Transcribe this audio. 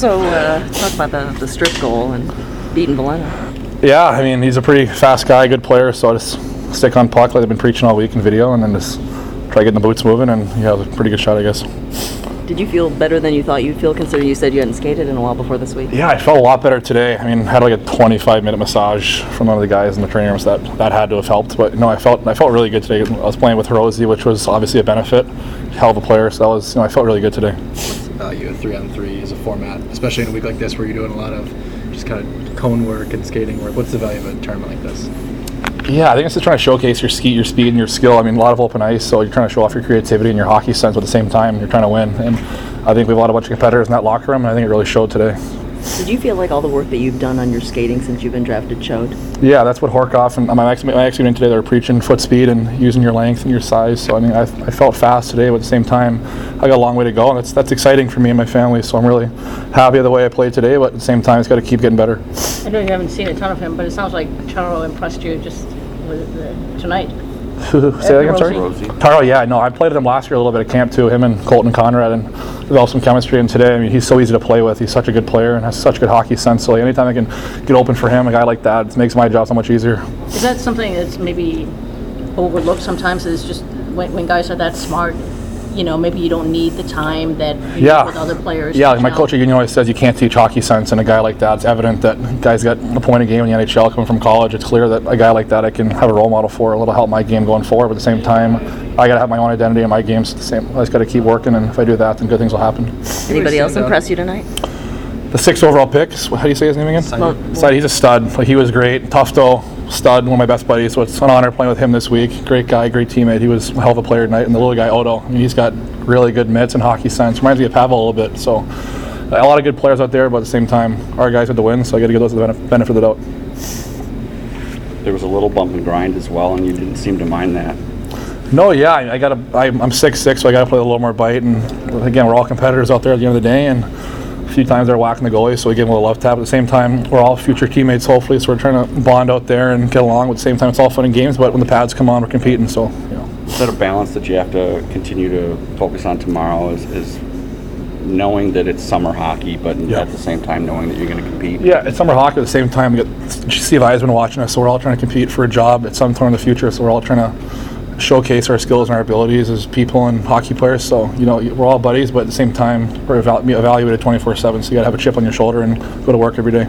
So uh, talk about the, the strip goal and beating Veleno. Yeah, I mean, he's a pretty fast guy, good player, so I just stick on puck like I've been preaching all week in video and then just try getting the boots moving and he has a pretty good shot, I guess. Did you feel better than you thought you'd feel, considering you said you hadn't skated in a while before this week? Yeah, I felt a lot better today. I mean, had like a 25 minute massage from one of the guys in the training room, so that that had to have helped. But no, I felt I felt really good today. I was playing with Rosie, which was obviously a benefit. Hell of a player, so that was you know I felt really good today. Value three on three as a format, especially in a week like this where you're doing a lot of just kind of cone work and skating work? What's the value of a tournament like this? Yeah, I think it's just trying to showcase your ski, your speed, and your skill. I mean, a lot of open ice, so you're trying to show off your creativity and your hockey sense but at the same time. You're trying to win, and I think we have a bunch of competitors in that locker room, and I think it really showed today. Did you feel like all the work that you've done on your skating since you've been drafted showed? Yeah, that's what Horcoff and my ex my ex unit today. They were preaching foot speed and using your length and your size. So I mean, I, I felt fast today, but at the same time, I got a long way to go, and that's that's exciting for me and my family. So I'm really happy with the way I played today, but at the same time, it's got to keep getting better. I know you haven't seen a ton of him, but it sounds like Taro impressed you just with the, tonight. Say that again, sorry. Rosie. Taro, yeah, no, I played with him last year a little bit at camp too. Him and Colton Conrad, and developed some chemistry. And today, I mean, he's so easy to play with. He's such a good player and has such good hockey sense. So anytime I can get open for him, a guy like that, it makes my job so much easier. Is that something that's maybe overlooked sometimes? Is just when, when guys are that smart, you know, maybe you don't need the time that you Yeah. with other players. Yeah, like my gel. coach at Union always says you can't teach hockey sense, and a guy like that, it's evident that guy's got a point a game in the NHL coming from college. It's clear that a guy like that I can have a role model for. It'll help my game going forward. But at the same time, I got to have my own identity in my games. The same, I just got to keep working, and if I do that, then good things will happen. Anybody else impress you tonight? The sixth overall pick, how do you say his name again? Well, Seider, he's a stud. Like he was great. Tough though, stud, one of my best buddies. So it's an honor playing with him this week. Great guy, great teammate. He was a hell of a player tonight. And the little guy Odo, I mean, he's got really good mitts and hockey sense. Reminds me of Pavel a little bit. So a lot of good players out there, but at the same time, our guys had to win. So I got to give those the benef- benefit of the doubt. There was a little bump and grind as well, and you didn't seem to mind that. No, yeah, I, I got to. I'm six six, so I got to play a little more bite. And again, we're all competitors out there at the end of the day, and a few times they're whacking the goalie, so we give them a little love tap. At the same time, we're all future teammates, hopefully, so we're trying to bond out there and get along. But at the same time, it's all fun and games. But when the pads come on, we're competing. So, you know. Is that a balance that you have to continue to focus on tomorrow? Is, is knowing that it's summer hockey, but Yeah. at the same time knowing that you're going to compete? Yeah, it's summer hockey. At the same time, we got Steve Yzerman watching us, so we're all trying to compete for a job at some point in the future. So we're all trying to showcase our skills and our abilities as people and hockey players. So you know, we're all buddies, but at the same time, we're eval- evaluated 24/7. So you got to have a chip on your shoulder and go to work every day.